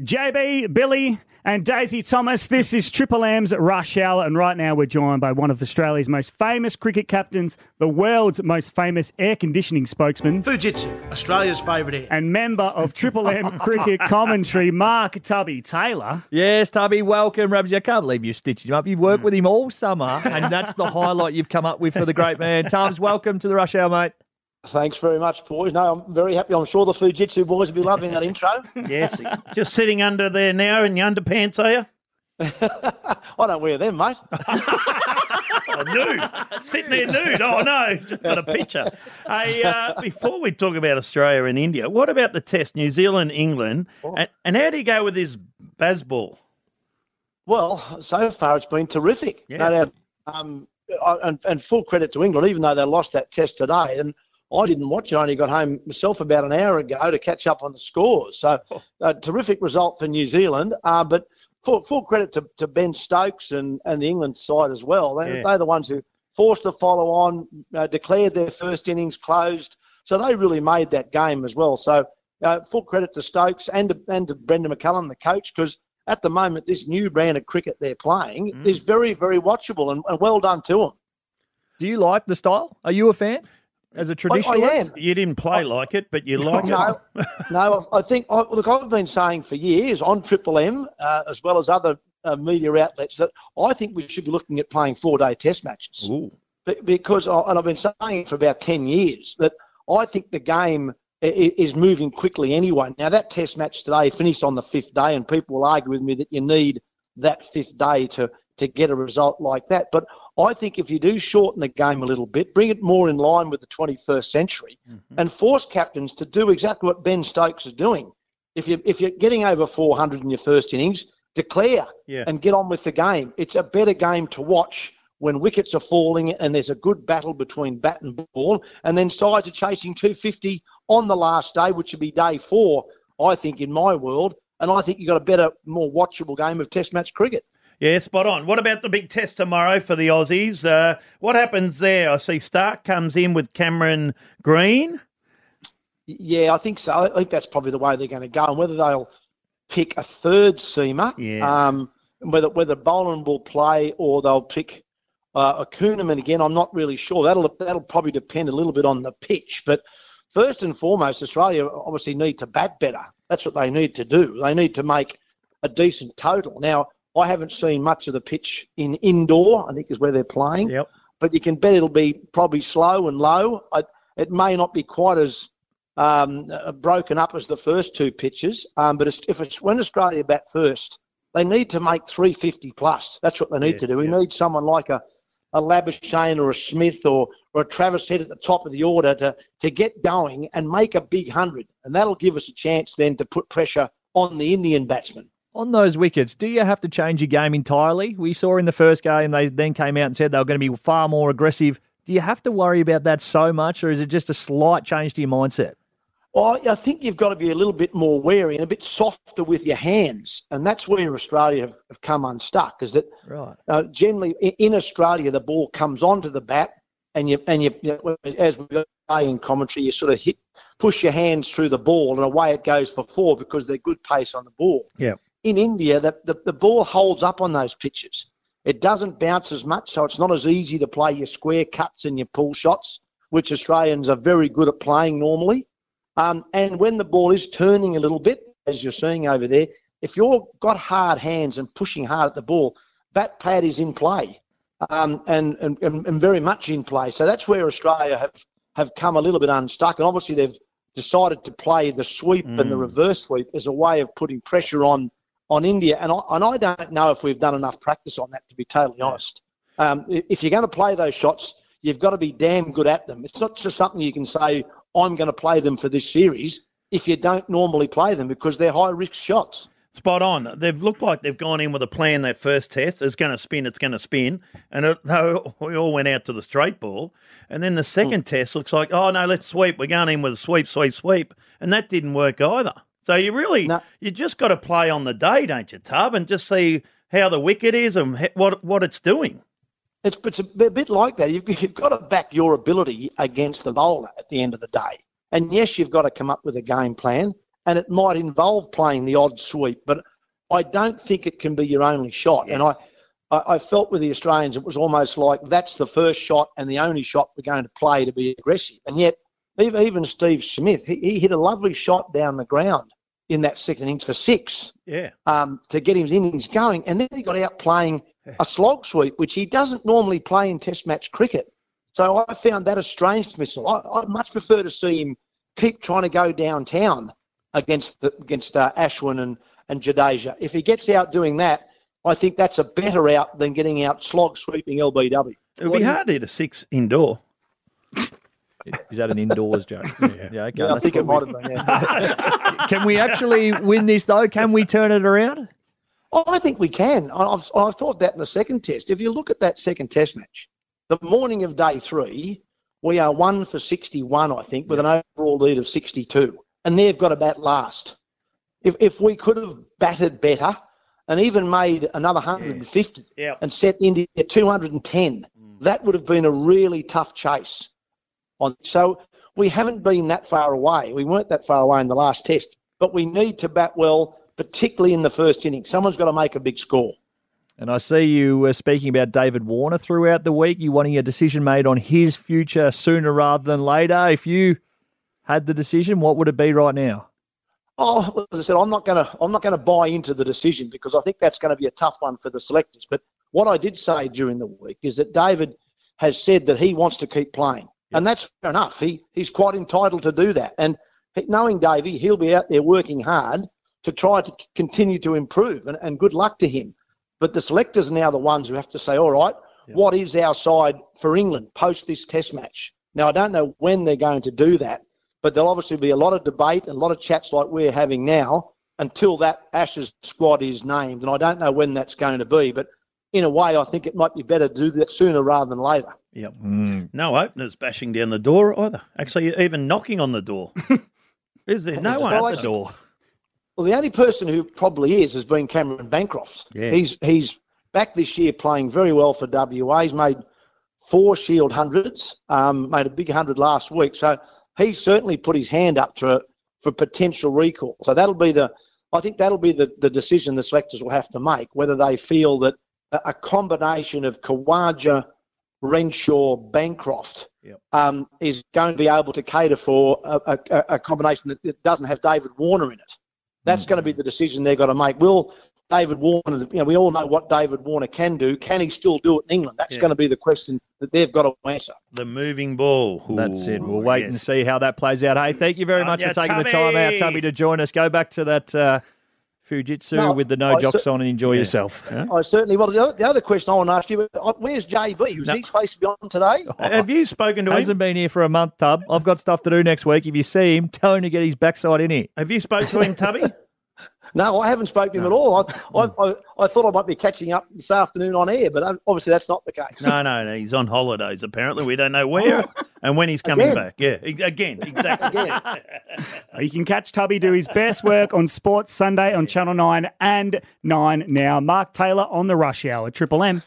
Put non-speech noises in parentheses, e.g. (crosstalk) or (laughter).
JB, Billy, and Daisy Thomas. This is Triple M's Rush Hour, and right now we're joined by one of Australia's most famous cricket captains, the world's most famous air conditioning spokesman, Fujitsu, Australia's favourite air. and member of Triple M (laughs) cricket commentary, Mark Tubby Taylor. Yes, Tubby, welcome, Rabs. I can't believe you stitched him up. You've worked mm. with him all summer, and that's the highlight you've come up with for the great man. Tubbs, welcome to the Rush Hour, mate. Thanks very much, boys. No, I'm very happy. I'm sure the Fujitsu boys will be loving that intro. (laughs) Yes, just sitting under there now in your underpants, are you? (laughs) I don't wear them, mate. (laughs) Oh, nude. Sitting there nude. Oh, no. Just got a picture. Hey, uh, before we talk about Australia and India, what about the test, New Zealand, England? And, and how do you go with this Bazball? Well, so far it's been terrific. Yeah. No doubt. Um, and, and full credit to England, even though they lost that test today. And I didn't watch it. I only got home myself about an hour ago to catch up on the scores. So, a terrific result for New Zealand. Uh, but full, full credit to, to Ben Stokes and, and the England side as well. They, Yeah. They're the ones who forced the follow on, uh, declared their first innings closed. So they really made that game as well. So uh, full credit to Stokes and to, and to Brendon McCullum, the coach, because at the moment this new brand of cricket they're playing Mm. is very, very watchable and, and well done to them. Do you like the style? Are you a fan as a I, I traditionalist? am. You didn't play like it, but you like No, it. (laughs) no. I think I, look. I've been saying for years on Triple M, uh, as well as other uh, media outlets, that I think we should be looking at playing four-day Test matches. Ooh. Be- because I- and I've been saying it for about 10 years that I think the game i- i- is moving quickly anyway. Now that test match today finished on the fifth day and people will argue with me that you need that fifth day to to get a result like that. But I think if you do shorten the game a little bit, bring it more in line with the 21st century mm-hmm. and force captains to do exactly what Ben Stokes is doing. If you if you're getting over 400 in your first innings, declare Yeah. and get on with the game. It's a better game to watch when wickets are falling and there's a good battle between bat and ball, and then sides are chasing 250 on the last day, which would be day four, I think, in my world. And I think you've got a better, more watchable game of Test match cricket. Yeah, spot on. What about the big test tomorrow for the Aussies? Uh, what happens there? I see Starc comes in with Cameron Green. Yeah, I think so. I think that's probably the way they're going to go. And whether they'll pick a third seamer, Yeah. um, whether whether Boland will play or they'll pick uh, a Kuhnemann again, I'm not really sure. That'll that'll probably depend a little bit on the pitch. But first and foremost, Australia obviously need to bat better. That's what they need to do. They need to make a decent total. Now, I haven't seen much of the pitch in Indore. I think is where they're playing Yep. but you can bet it'll be probably slow and low. I, it may not be quite as um, uh, broken up as the first two pitches, um, but it's, if it's when Australia bat first, they need to make 350 plus. That's what they need Yeah, to do. We yeah. need someone like a a Labuschagne or a Smith or or a Travis Head at the top of the order to to get going and make a big hundred, and that'll give us a chance then to put pressure on the Indian batsmen. On those wickets, do you have to change your game entirely? We saw in the first game, they then came out and said they were going to be far more aggressive. Do you have to worry about that so much, or is it just a slight change to your mindset? Well, I think you've got to be a little bit more wary and a bit softer with your hands, and that's where Australia have, have come unstuck. Is that Right. uh, generally in Australia the ball comes onto the bat, and you and you, you know, as we say in commentary, you sort of hit push your hands through the ball, and away it goes for four because they're good pace on the ball. Yeah. In India, the, the, the ball holds up on those pitches. It doesn't bounce as much, so it's not as easy to play your square cuts and your pull shots, which Australians are very good at playing normally. Um, and when the ball is turning a little bit, as you're seeing over there, if you've got hard hands and pushing hard at the ball, bat pad is in play um, and, and, and and very much in play. So that's where Australia have, have come a little bit unstuck. And obviously, they've decided to play the sweep and the reverse sweep as a way of putting pressure on on India. And I, and I don't know if we've done enough practice on that, to be totally honest. Um, if you're going to play those shots, you've got to be damn good at them. It's not just something you can say, I'm going to play them for this series if you don't normally play them because they're high risk shots. Spot on. They've looked like they've gone in with a plan that first test. It's going to spin, it's going to spin. And it, (laughs) though we all went out to the straight ball. And then the second test looks like, oh, no, let's sweep. We're going in with a sweep, sweep, sweep. And that didn't work either. So you really, No. you just got to play on the day, don't you, Tub, and just see how the wicket is and what what it's doing. It's, it's a bit bit like that. You've, you've got to back your ability against the bowler at the end of the day. And yes, you've got to come up with a game plan. and it might involve playing the odd sweep, but I don't think it can be your only shot. And I, I, I felt with the Australians, it was almost like that's the first shot and the only shot we're going to play to be aggressive. And yet, even, even Steve Smith, he, he hit a lovely shot down the ground in that second innings for six Yeah. um, to get his innings going. And then he got out playing a slog sweep, which he doesn't normally play in Test match cricket. So I found that a strange dismissal. I, I'd much prefer to see him keep trying to go downtown against the, against uh, Ashwin and, and Jadeja. If he gets out doing that, I think that's a better out than getting out slog sweeping LBW. It would be hard to hit a six indoor. Is that an indoors joke? (laughs) yeah. okay. Yeah, I think it what might have been. (laughs) Yeah. Can we actually win this though? Can we turn it around? Oh, I think we can. I- I've, I've thought that in the second test. If you look at that second test match, the morning of day three, we are one for 61, I think, with an overall lead of 62. And they've got to bat last. If, if we could have batted better and even made another 150 Yeah. and set India at 210, mm. that would have been a really tough chase. On So we haven't been that far away. We weren't that far away in the last test, but we need to bat well, particularly in the first inning. Someone's got to make a big score. And I see you were speaking about David Warner throughout the week. You wanting a decision made on his future sooner rather than later. If you had the decision, what would it be right now? Oh, as I said, I'm not going to I'm not going to buy into the decision because I think that's going to be a tough one for the selectors. But what I did say during the week is that David has said that he wants to keep playing, and that's fair enough. He he's quite entitled to do that. And knowing Davey, he'll be out there working hard to try to continue to improve. And, and good luck to him. But the selectors are now the ones who have to say, all right, what is our side for England post this Test match? Now I don't know when they're going to do that but there'll obviously be a lot of debate and a lot of chats like we're having now until that Ashes squad is named. And I don't know when that's going to be, but in a way, I think it might be better to do that sooner rather than later. Yep. No openers bashing down the door either. Actually, even knocking on the door. (laughs) Is there no one at the door? Well, the only person who probably is has been Cameron Bancroft. Yeah. He's he's back this year playing very well for WA. He's made four Shield hundreds, um, made a big hundred last week. So he certainly put his hand up for for potential recall. So that'll be the I think that'll be the, the decision the selectors will have to make whether they feel that a, a combination of Khawaja, Renshaw, Bancroft Yep. um, is going to be able to cater for a, a, a combination that, that doesn't have David Warner in it. That's going to be the decision they've got to make. Will David Warner, you know, we all know what David Warner can do. Can he still do it in England? That's Yeah. going to be the question that they've got to answer. The moving ball. That's it. We'll wait and see how that plays out. Hey, thank you very On much ya, for taking the time out, Tubby. Tubby, to join us. Go back to that uh, Fujitsu No, with the no I jocks cer- on and enjoy Yeah. yourself. I certainly. Well, the other, the other question I want to ask you: uh, Where's JB? Was No. he supposed to be on today? (laughs) Have you spoken to him? He hasn't been here for a month, Tub. I've got stuff to do next week. If you see him, tell him to get his backside in here. Have you spoke to him, Tubby? (laughs) No, I haven't spoken to him at all. I, (laughs) I, I, I thought I might be catching up this afternoon on air, but uh, obviously that's not the case. No, no, no. He's on holidays. Apparently, we don't know where and when he's coming Again? back. Yeah, again, exactly. Again. (laughs) You can catch Tubby do his best work on Sports Sunday on Channel 9 and 9 now. Mark Taylor on the rush hour, Triple M.